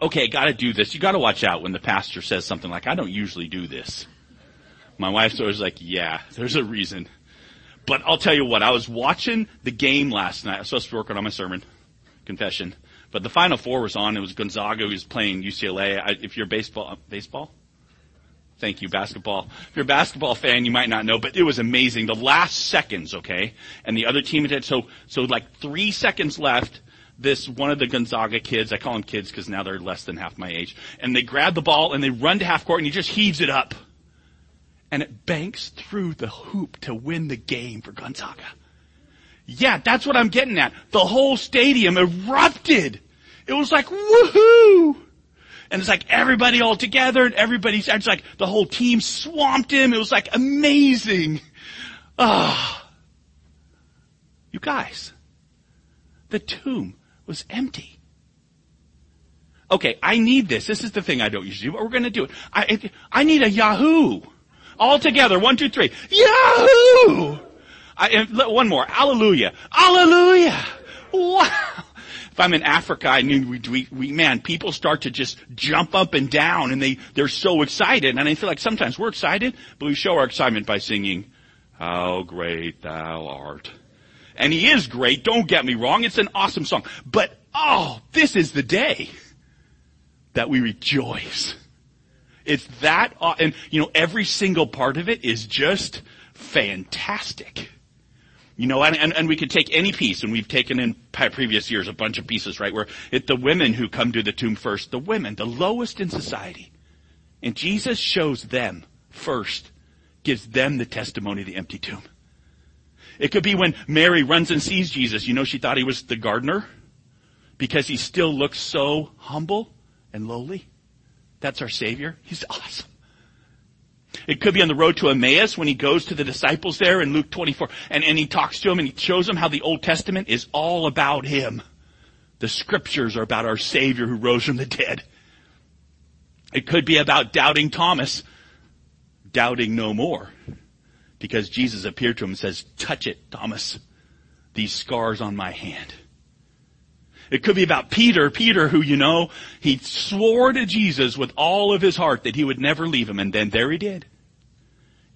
okay, gotta do this. You gotta watch out when the pastor says something like, I don't usually do this. My wife's always like, yeah, there's a reason. But I'll tell you what, I was watching the game last night. I was supposed to be working on my sermon, confession. But the Final Four was on. It was Gonzaga who was playing UCLA. I, if you're baseball, baseball? Thank you, basketball. If you're a basketball fan, you might not know, but it was amazing. The last seconds, okay? And the other team had, so, so like three seconds left, this, one of the Gonzaga kids, I call them kids because now they're less than half my age, and they grab the ball and they run to half court and he just heaves it up and it banks through the hoop to win the game for Gonzaga. Yeah, that's what I'm getting at. The whole stadium erupted. It was like, woohoo! And it's like everybody all together and everybody's, it's like the whole team swamped him. It was like amazing. Ah. Oh. You guys, the tomb was empty. Okay, I need this. This is the thing I don't usually do, but we're gonna do it. I, I need a Yahoo. All together. One, two, three. Yahoo! I, one more. Hallelujah. Hallelujah. Wow. If I'm in Africa, I mean, we, we, we, man, people start to just jump up and down and they, they're so excited. And I feel like sometimes we're excited, but we show our excitement by singing, How great thou art. And he is great, don't get me wrong, it's an awesome song. But, oh, this is the day that we rejoice. It's that, and you know, every single part of it is just fantastic. You know, and, and, and, we could take any piece, and we've taken in previous years a bunch of pieces, right, where it's the women who come to the tomb first, the women, the lowest in society. And Jesus shows them first, gives them the testimony of the empty tomb. It could be when Mary runs and sees Jesus. You know, she thought he was the gardener because he still looks so humble and lowly. That's our Savior. He's awesome. It could be on the road to Emmaus when he goes to the disciples there in Luke 24 and, and he talks to them and he shows them how the Old Testament is all about him. The scriptures are about our Savior who rose from the dead. It could be about doubting Thomas, doubting no more. Because Jesus appeared to him and says, touch it, Thomas. These scars on my hand. It could be about Peter, Peter who, you know, he swore to Jesus with all of his heart that he would never leave him, and then there he did.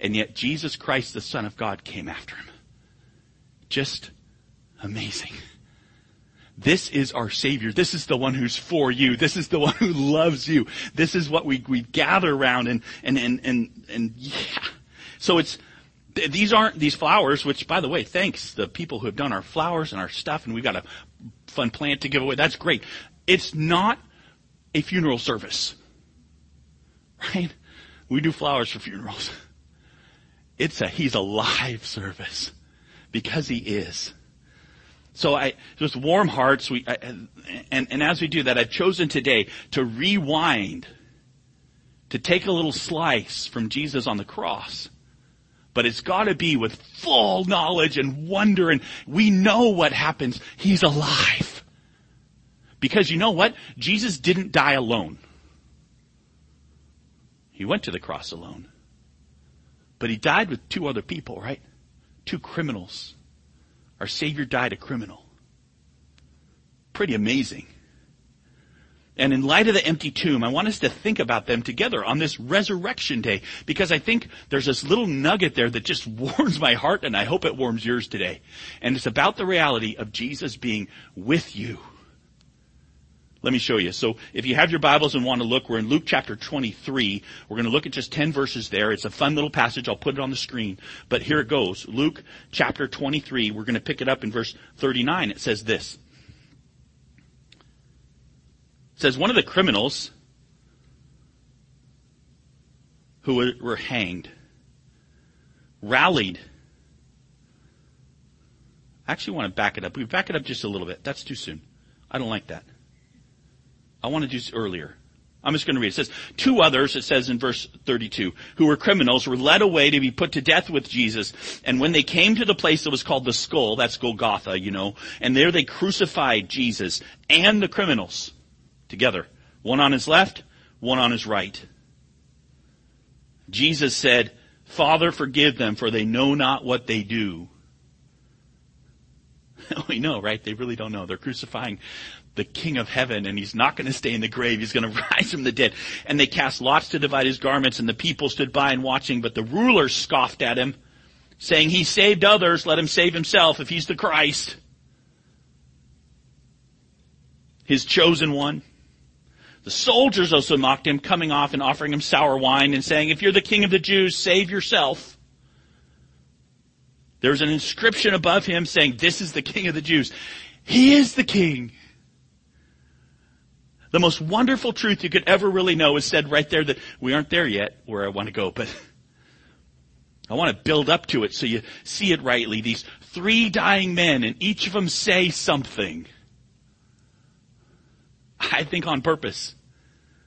And yet Jesus Christ, the Son of God, came after him. Just amazing. This is our Savior. This is the one who's for you. This is the one who loves you. This is what we, we gather around and, and, and, and, and yeah. So it's, these aren't these flowers, which by the way, thanks the people who have done our flowers and our stuff, and we've got a fun plant to give away. That's great. It's not a funeral service. Right? We do flowers for funerals. It's a he's alive service because he is. So I just warm hearts. We I, and and as we do that, I've chosen today to rewind, to take a little slice from Jesus on the cross but it's gotta be with full knowledge and wonder and we know what happens. He's alive. Because you know what? Jesus didn't die alone. He went to the cross alone. But he died with two other people, right? Two criminals. Our Savior died a criminal. Pretty amazing. And in light of the empty tomb, I want us to think about them together on this resurrection day because I think there's this little nugget there that just warms my heart and I hope it warms yours today. And it's about the reality of Jesus being with you. Let me show you. So if you have your Bibles and want to look, we're in Luke chapter 23. We're going to look at just 10 verses there. It's a fun little passage. I'll put it on the screen. But here it goes. Luke chapter 23. We're going to pick it up in verse 39. It says this. Says one of the criminals who were, hanged rallied. I actually want to back it up. We back it up just a little bit. That's too soon. I don't like that. I want to do this earlier. I'm just going to read. It says, two others, it says in verse 32, who were criminals, were led away to be put to death with Jesus. And when they came to the place that was called the skull, that's Golgotha, you know, and there they crucified Jesus and the criminals together. One on his left, one on his right. Jesus said, Father, forgive them, for they know not what they do. we know, right? They really don't know. They're crucifying the king of heaven and he's not going to stay in the grave. He's going to rise from the dead. And they cast lots to divide his garments and the people stood by and watching, but the rulers scoffed at him saying he saved others. Let him save himself if he's the Christ. His chosen one. The soldiers also mocked him, coming off and offering him sour wine and saying, if you're the king of the Jews, save yourself. There's an inscription above him saying, this is the king of the Jews. He is the king. The most wonderful truth you could ever really know is said right there that we aren't there yet where I want to go, but I want to build up to it so you see it rightly. These three dying men and each of them say something. I think on purpose.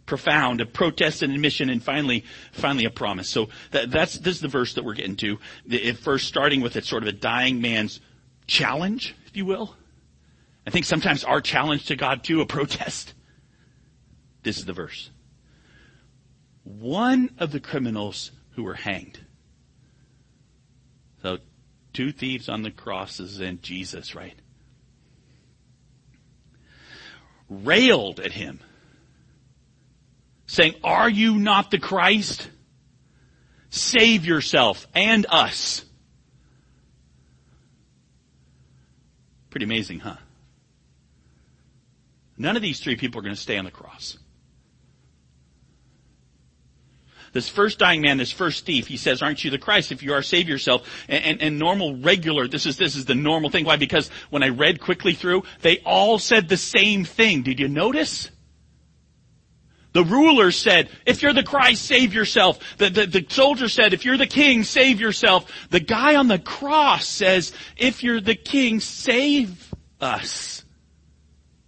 Profound, a protest and admission, and finally, finally a promise. So that, that's, this is the verse that we're getting to. It first starting with it sort of a dying man's challenge, if you will. I think sometimes our challenge to God too, a protest. This is the verse. One of the criminals who were hanged. So two thieves on the crosses and Jesus, right? Railed at him, saying, Are you not the Christ? Save yourself and us. Pretty amazing, huh? None of these three people are going to stay on the cross. This first dying man, this first thief, he says, aren't you the Christ? If you are, save yourself. And, and, and, normal, regular, this is, this is the normal thing. Why? Because when I read quickly through, they all said the same thing. Did you notice? The ruler said, if you're the Christ, save yourself. The, the, the soldier said, if you're the king, save yourself. The guy on the cross says, if you're the king, save us.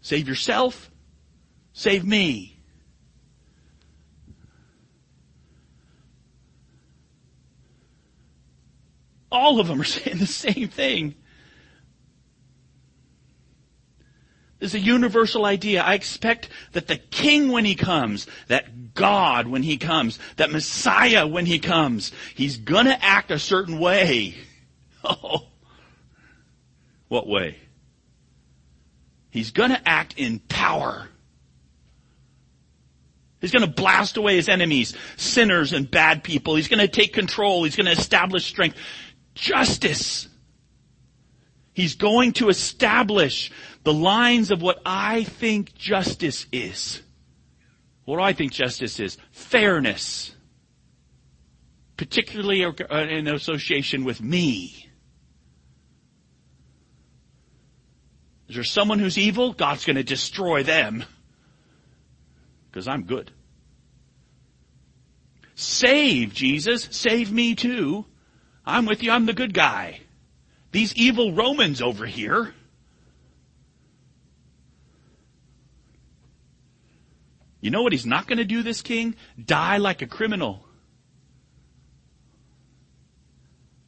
Save yourself. Save me. All of them are saying the same thing. There's a universal idea. I expect that the king when he comes, that God when he comes, that Messiah when he comes, he's gonna act a certain way. Oh. What way? He's gonna act in power. He's going to blast away his enemies, sinners and bad people. He's going to take control. He's going to establish strength justice. He's going to establish the lines of what I think justice is. What do I think justice is? Fairness. Particularly in association with me. Is there someone who's evil? God's going to destroy them. Because I'm good. Save, Jesus. Save me too. I'm with you. I'm the good guy. These evil Romans over here. You know what he's not going to do, this king? Die like a criminal.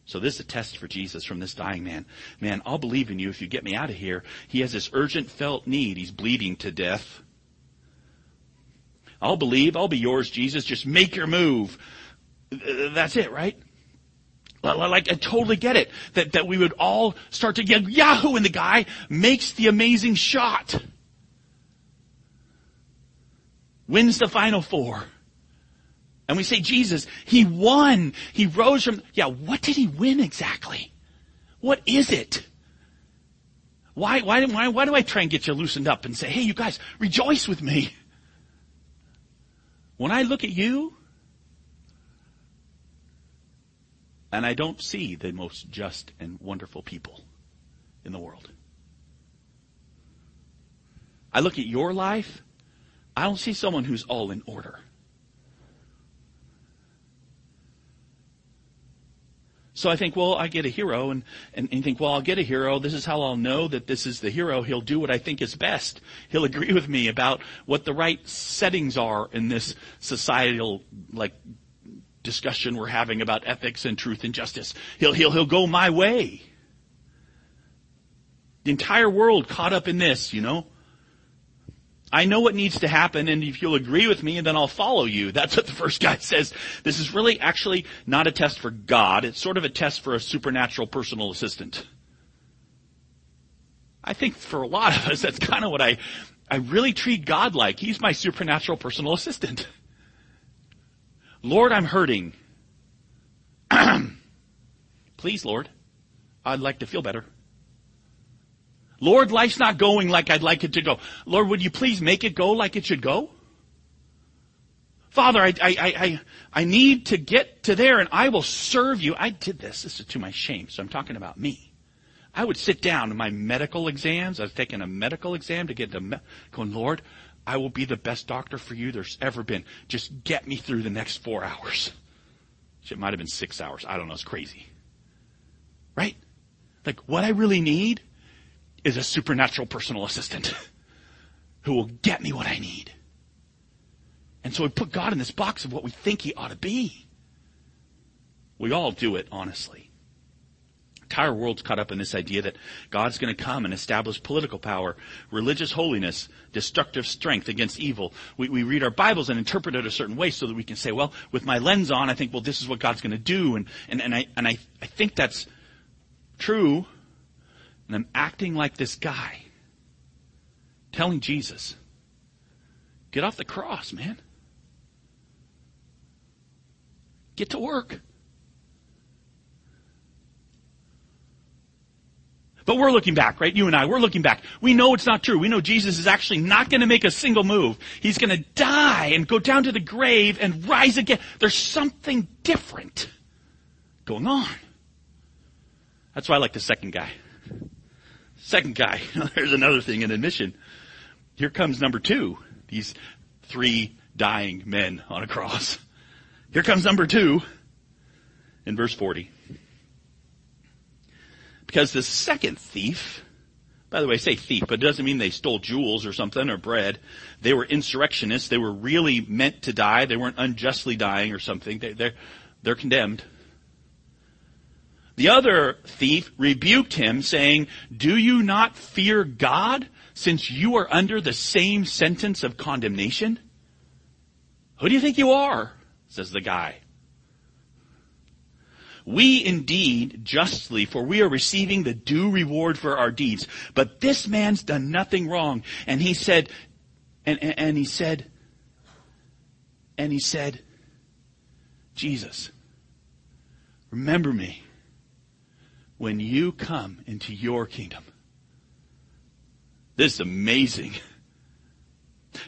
So this is a test for Jesus from this dying man. Man, I'll believe in you if you get me out of here. He has this urgent felt need. He's bleeding to death. I'll believe. I'll be yours, Jesus. Just make your move. That's it, right? Like, I totally get it. That, that we would all start to get Yahoo and the guy makes the amazing shot. Wins the final four. And we say, Jesus, he won. He rose from, yeah, what did he win exactly? What is it? Why, why, why, why do I try and get you loosened up and say, hey, you guys, rejoice with me? When I look at you, And I don't see the most just and wonderful people in the world. I look at your life, I don't see someone who's all in order. So I think, well, I get a hero and, and, and, think, well, I'll get a hero. This is how I'll know that this is the hero. He'll do what I think is best. He'll agree with me about what the right settings are in this societal, like, discussion we're having about ethics and truth and justice. He'll, he'll, he'll go my way. The entire world caught up in this, you know. I know what needs to happen and if you'll agree with me, and then I'll follow you. That's what the first guy says. This is really actually not a test for God. It's sort of a test for a supernatural personal assistant. I think for a lot of us, that's kind of what I I really treat God like He's my supernatural personal assistant. Lord, I'm hurting. Please, Lord, I'd like to feel better. Lord, life's not going like I'd like it to go. Lord, would you please make it go like it should go? Father, I, I, I, I need to get to there and I will serve you. I did this. This is to my shame. So I'm talking about me. I would sit down in my medical exams. I was taking a medical exam to get the, me- going, Lord, I will be the best doctor for you there's ever been. Just get me through the next four hours. It might have been six hours. I don't know. It's crazy. Right? Like what I really need is a supernatural personal assistant who will get me what I need. And so we put God in this box of what we think he ought to be. We all do it, honestly. Entire world's caught up in this idea that God's going to come and establish political power, religious holiness, destructive strength against evil. We, we read our Bibles and interpret it a certain way so that we can say, well, with my lens on, I think, well, this is what God's going to do. And, and, and, I, and I, I think that's true and I'm acting like this guy, telling Jesus, get off the cross, man. Get to work. But we're looking back, right? You and I, we're looking back. We know it's not true. We know Jesus is actually not going to make a single move. He's going to die and go down to the grave and rise again. There's something different going on. That's why I like the second guy. Second guy, there's another thing in admission. Here comes number two. These three dying men on a cross. Here comes number two in verse 40. Because the second thief, by the way, I say thief, but it doesn't mean they stole jewels or something or bread. They were insurrectionists. They were really meant to die. They weren't unjustly dying or something. They, they're, they're condemned. The other thief rebuked him saying, do you not fear God since you are under the same sentence of condemnation? Who do you think you are? says the guy. We indeed justly, for we are receiving the due reward for our deeds. But this man's done nothing wrong. And he said, and, and, and he said, and he said, Jesus, remember me when you come into your kingdom. This is amazing.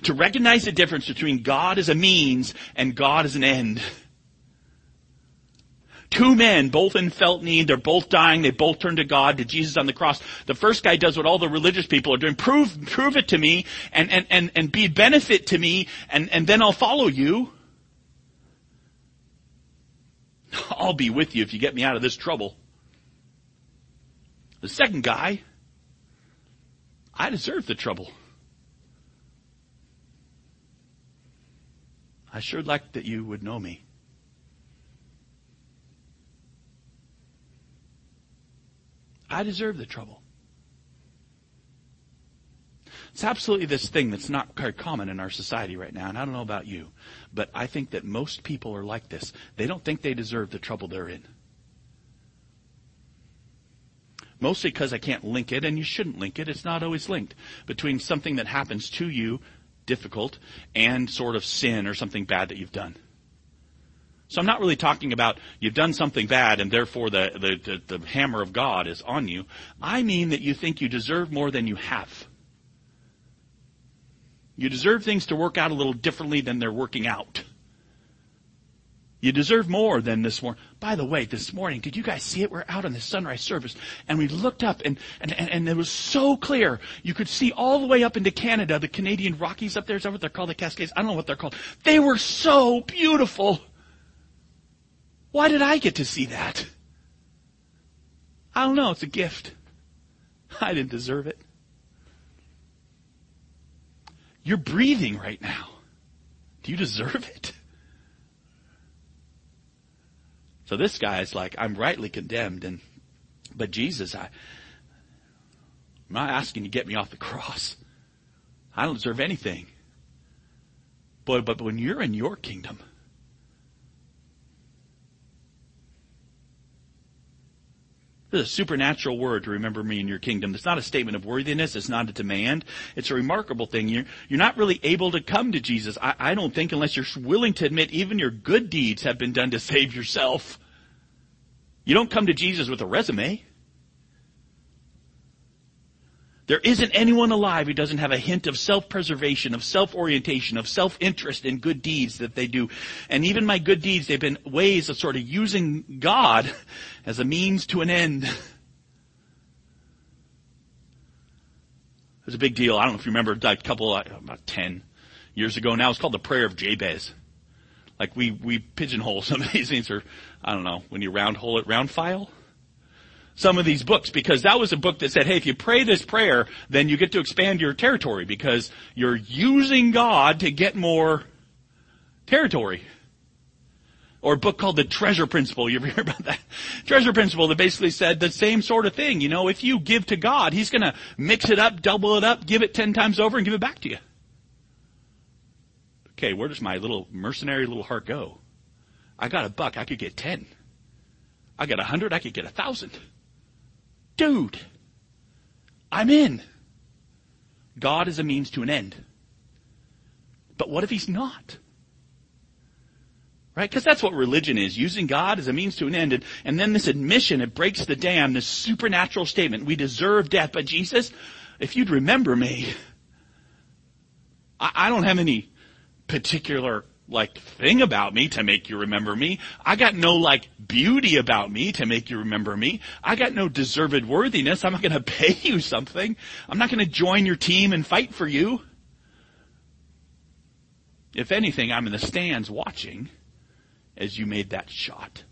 To recognize the difference between God as a means and God as an end. Two men, both in felt need, they're both dying, they both turn to God, to Jesus on the cross. The first guy does what all the religious people are doing, prove, prove it to me, and, and, and, and be benefit to me, and, and then I'll follow you. I'll be with you if you get me out of this trouble. The second guy, I deserve the trouble. I sure like that you would know me. I deserve the trouble. It's absolutely this thing that's not very common in our society right now, and I don't know about you, but I think that most people are like this. They don't think they deserve the trouble they're in. Mostly because I can't link it, and you shouldn't link it. It's not always linked between something that happens to you, difficult, and sort of sin or something bad that you've done. So I'm not really talking about you've done something bad and therefore the, the, the, the, hammer of God is on you. I mean that you think you deserve more than you have. You deserve things to work out a little differently than they're working out. You deserve more than this morning. By the way, this morning, did you guys see it? We're out on the sunrise service and we looked up and, and, and, and, it was so clear. You could see all the way up into Canada, the Canadian Rockies up there. Is that what they're called? The Cascades? I don't know what they're called. They were so beautiful. Why did I get to see that? I don't know. It's a gift. I didn't deserve it. You're breathing right now. Do you deserve it? So this guy is like, I'm rightly condemned and, but Jesus, I, I'm not asking you to get me off the cross. I don't deserve anything. Boy, but when you're in your kingdom, this is a supernatural word to remember me in your kingdom. It's not a statement of worthiness. It's not a demand. It's a remarkable thing. You're, you're not really able to come to Jesus, I, I don't think, unless you're willing to admit even your good deeds have been done to save yourself. You don't come to Jesus with a resume. There isn't anyone alive who doesn't have a hint of self-preservation, of self-orientation, of self-interest in good deeds that they do. And even my good deeds, they've been ways of sort of using God as a means to an end. It was a big deal. I don't know if you remember a couple, uh, about 10 years ago now. It's called the prayer of Jabez. Like we, we pigeonhole some of these things or, I don't know, when you round hole it, round file? Some of these books because that was a book that said, hey, if you pray this prayer, then you get to expand your territory because you're using God to get more territory. Or a book called The Treasure Principle. You ever hear about that? Treasure Principle that basically said the same sort of thing. You know, if you give to God, He's gonna mix it up, double it up, give it ten times over and give it back to you. Okay, where does my little mercenary little heart go? I got a buck, I could get ten. I got a hundred, I could get a thousand dude, I'm in. God is a means to an end. But what if he's not? Right? Because that's what religion is. Using God as a means to an end. And, and then this admission, it breaks the dam, this supernatural statement. We deserve death. But Jesus, if you'd remember me, I, I don't have any particular like thing about me to make you remember me. I got no like beauty about me to make you remember me. I got no deserved worthiness. I'm not going to pay you something. I'm not going to join your team and fight for you. If anything, I'm in the stands watching as you made that shot.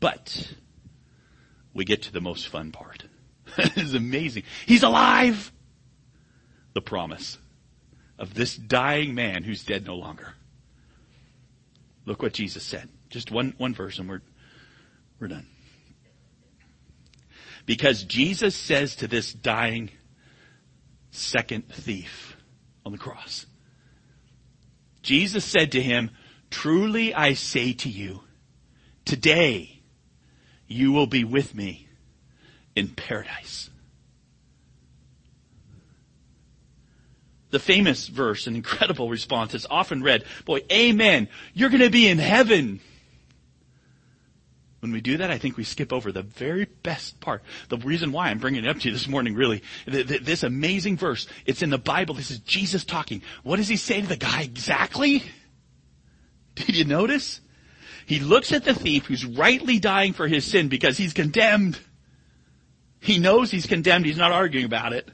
But we get to the most fun part. it's amazing. He's alive. The promise of this dying man who's dead no longer. Look what Jesus said. Just one, one verse and we're, we're done. Because Jesus says to this dying second thief on the cross, Jesus said to him, truly I say to you, today you will be with me in paradise. The famous verse, an incredible response. It's often read, boy, amen. You're to be in heaven. When we do that, I think we skip over the very best part. The reason why I'm bringing it up to you this morning, really, this amazing verse. It's in the Bible. This is Jesus talking. What does he say to the guy exactly? Did you notice? He looks at the thief who's rightly dying for his sin because he's condemned. He knows he's condemned. He's not arguing about it.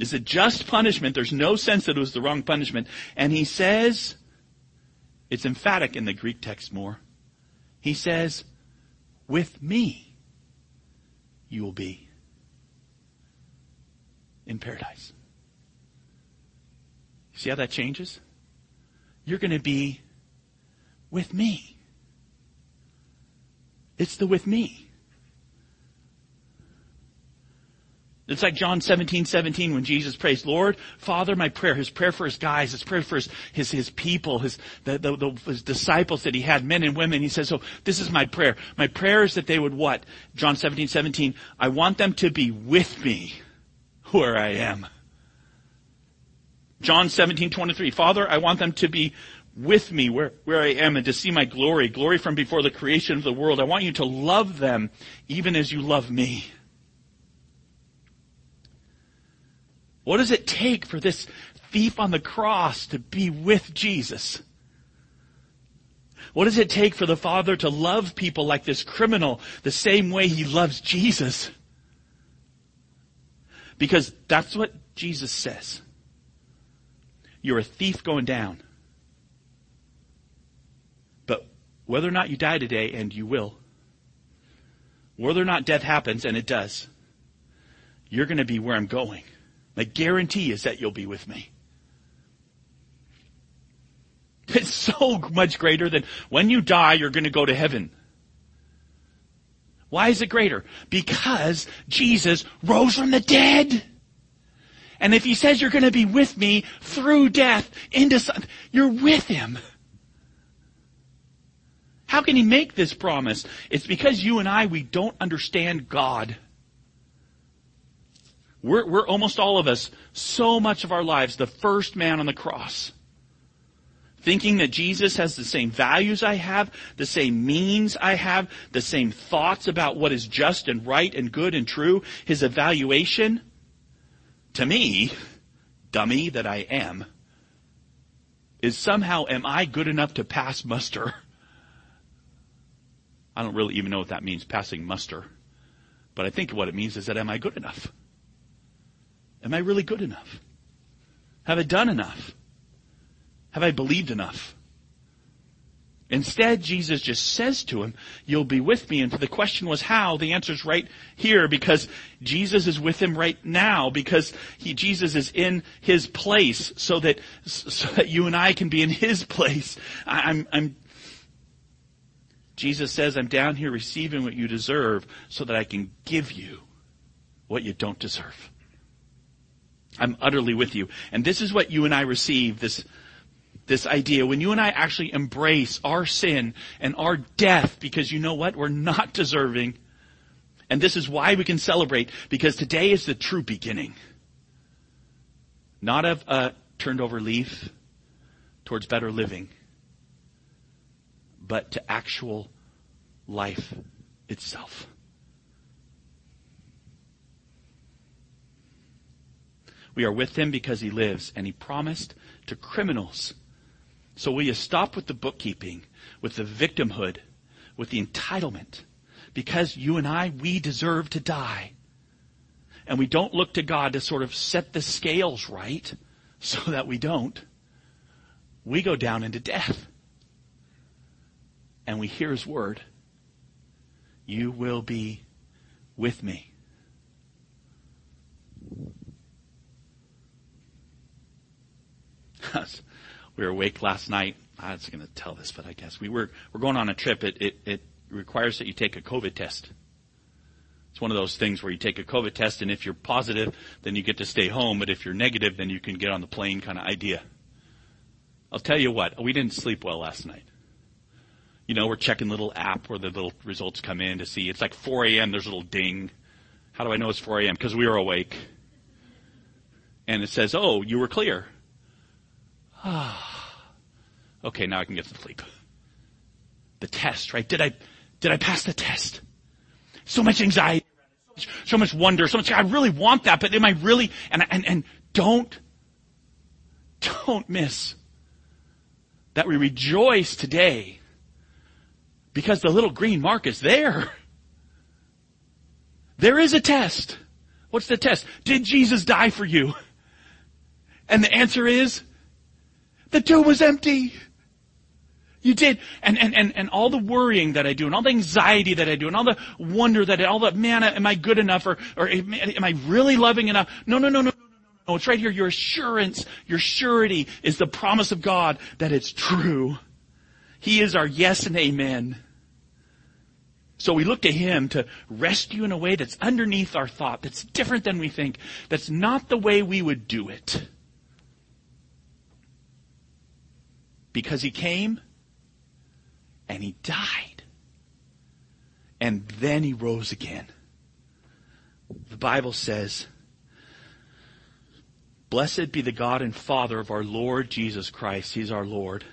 It's a just punishment. There's no sense that it was the wrong punishment. And he says, it's emphatic in the Greek text more. He says, with me you will be in paradise. See how that changes? You're going to be with me. It's the with me. It's like John 17, 17 when Jesus prays, Lord, Father, my prayer, his prayer for his guys, his prayer for his, his, his people, his, the, the, the, his disciples that he had, men and women. He says, so this is my prayer. My prayer is that they would what? John 17, 17, I want them to be with me where I am. John 17, 23, Father, I want them to be with me where, where I am and to see my glory, glory from before the creation of the world. I want you to love them even as you love me. What does it take for this thief on the cross to be with Jesus? What does it take for the Father to love people like this criminal the same way he loves Jesus? Because that's what Jesus says. You're a thief going down. But whether or not you die today, and you will, whether or not death happens, and it does, you're going to be where I'm going. My guarantee is that you'll be with me. It's so much greater than when you die, you're going to go to heaven. Why is it greater? Because Jesus rose from the dead. And if he says you're going to be with me through death into, something, you're with him. How can he make this promise? It's because you and I, we don't understand God. We're, we're almost all of us, so much of our lives, the first man on the cross. Thinking that Jesus has the same values I have, the same means I have, the same thoughts about what is just and right and good and true, his evaluation, to me, dummy that I am, is somehow am I good enough to pass muster? I don't really even know what that means, passing muster. But I think what it means is that am I good enough? Am I really good enough? Have I done enough? Have I believed enough? Instead, Jesus just says to him, you'll be with me. And the question was how, the answer's right here because Jesus is with him right now because he, Jesus is in his place so that, so that you and I can be in his place. I, I'm, I'm, Jesus says, I'm down here receiving what you deserve so that I can give you what you don't deserve. I'm utterly with you. And this is what you and I receive, this, this idea. When you and I actually embrace our sin and our death, because you know what? We're not deserving. And this is why we can celebrate, because today is the true beginning. Not of a turned over leaf towards better living, but to actual life itself. We are with him because he lives, and he promised to criminals. So will you stop with the bookkeeping, with the victimhood, with the entitlement? Because you and I, we deserve to die. And we don't look to God to sort of set the scales right so that we don't. We go down into death. And we hear his word. You will be with me. We were awake last night. I was going to tell this, but I guess we were we're going on a trip. It, it it requires that you take a COVID test. It's one of those things where you take a COVID test, and if you're positive, then you get to stay home. But if you're negative, then you can get on the plane, kind of idea. I'll tell you what, we didn't sleep well last night. You know, we're checking little app where the little results come in to see. It's like 4 a.m. There's a little ding. How do I know it's 4 a.m.? Because we were awake. And it says, oh, you were clear. okay, now I can get to sleep. The test, right? Did I, did I pass the test? So much anxiety, so much wonder, so much, I really want that, but am I really, and, and, and don't, don't miss that we rejoice today because the little green mark is there. There is a test. What's the test? Did Jesus die for you? And the answer is, the tomb was empty. You did. And, and, and, and all the worrying that I do and all the anxiety that I do and all the wonder that I, all the, man, am I good enough or, or am I really loving enough? No, no, no, no, no, no, no. It's right here. Your assurance, your surety is the promise of God that it's true. He is our yes and amen. So we look to Him to rescue in a way that's underneath our thought, that's different than we think, that's not the way we would do it. Because He came and He died. And then He rose again. The Bible says, Blessed be the God and Father of our Lord Jesus Christ. He's our Lord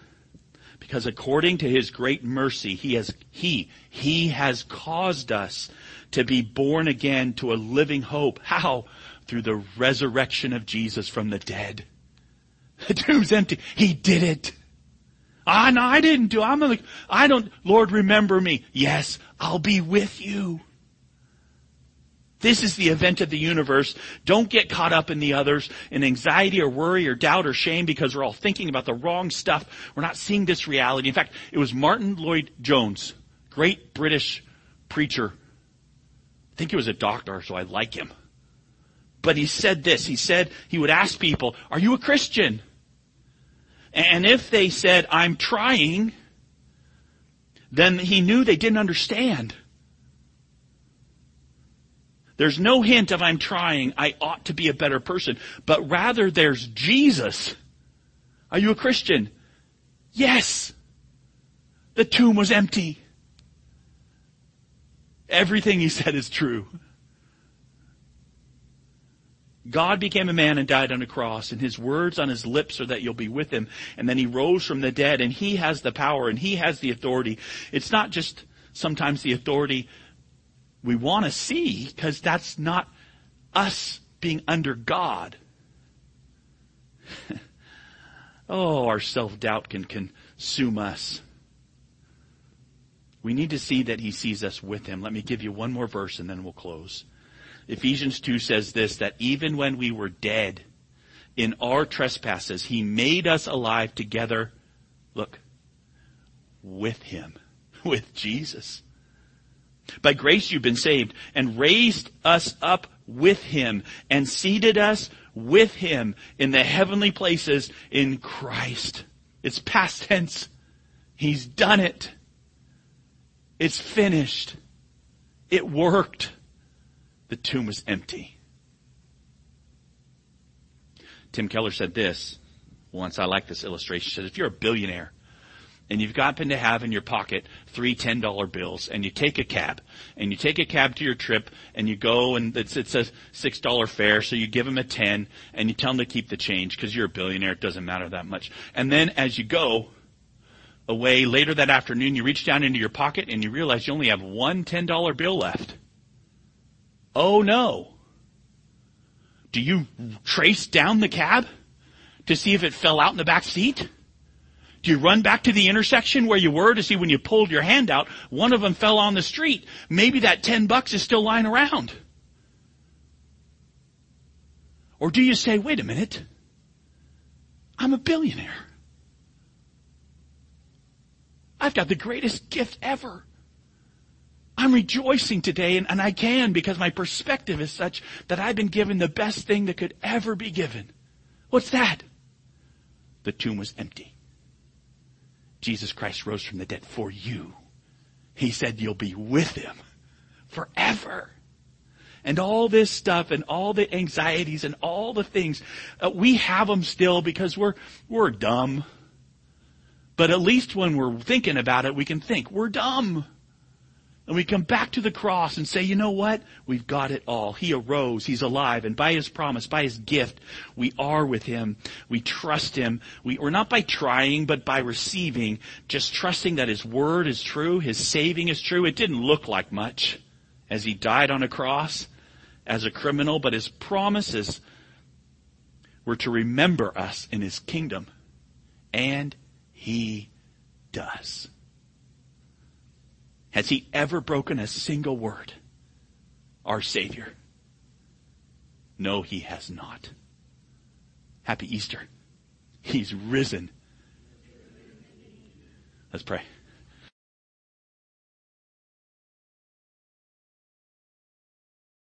because according to his great mercy, he has, he, he has caused us to be born again to a living hope. How? Through the resurrection of Jesus from the dead. The tomb's empty. He did it. Ah, no, I didn't do. I'm like, I don't, Lord, remember me. Yes, I'll be with you. This is the event of the universe. Don't get caught up in the others, in anxiety or worry or doubt or shame because we're all thinking about the wrong stuff. We're not seeing this reality. In fact, it was Martyn Lloyd-Jones, great British preacher. I think he was a doctor, so I like him. But he said this. He said he would ask people, are you a Christian? And if they said, I'm trying, then he knew they didn't understand. There's no hint of I'm trying, I ought to be a better person, but rather there's Jesus. Are you a Christian? Yes. The tomb was empty. Everything he said is true. God became a man and died on a cross, and his words on his lips are that you'll be with him. And then he rose from the dead, and he has the power and he has the authority. It's not just sometimes the authority we want to see, because that's not us being under God. oh, our self-doubt can consume us. We need to see that he sees us with him. Let me give you one more verse and then we'll close. Ephesians 2 says this, that even when we were dead in our trespasses, he made us alive together, look, with him, with Jesus. By grace you've been saved and raised us up with him and seated us with him in the heavenly places in Christ. It's past tense. He's done it. It's finished. It worked. The tomb was empty. Tim Keller said this once. I like this illustration. He said, if you're a billionaire and you've gotten to have in your pocket three ten dollar bills and you take a cab and you take a cab to your trip and you go and it's, it's a six dollar fare so you give them a ten and you tell them to keep the change because you're a billionaire it doesn't matter that much and then as you go away later that afternoon you reach down into your pocket and you realize you only have one ten dollar bill left oh no do you trace down the cab to see if it fell out in the back seat do you run back to the intersection where you were to see when you pulled your hand out, one of them fell on the street. Maybe that 10 bucks is still lying around. Or do you say, wait a minute, I'm a billionaire. I've got the greatest gift ever. I'm rejoicing today and, and I can because my perspective is such that I've been given the best thing that could ever be given. What's that? The tomb was empty. Jesus Christ rose from the dead for you. He said you'll be with him forever. And all this stuff and all the anxieties and all the things, uh, we have them still because we're, we're dumb. But at least when we're thinking about it, we can think, we're dumb. And we come back to the cross and say, you know what? We've got it all. He arose. He's alive. And by His promise, by His gift, we are with Him. We trust Him. We, we're not by trying, but by receiving, just trusting that His word is true. His saving is true. It didn't look like much as He died on a cross as a criminal, but His promises were to remember us in His kingdom. And He does. Has he ever broken a single word? Our Savior. No, he has not. Happy Easter. He's risen. Let's pray.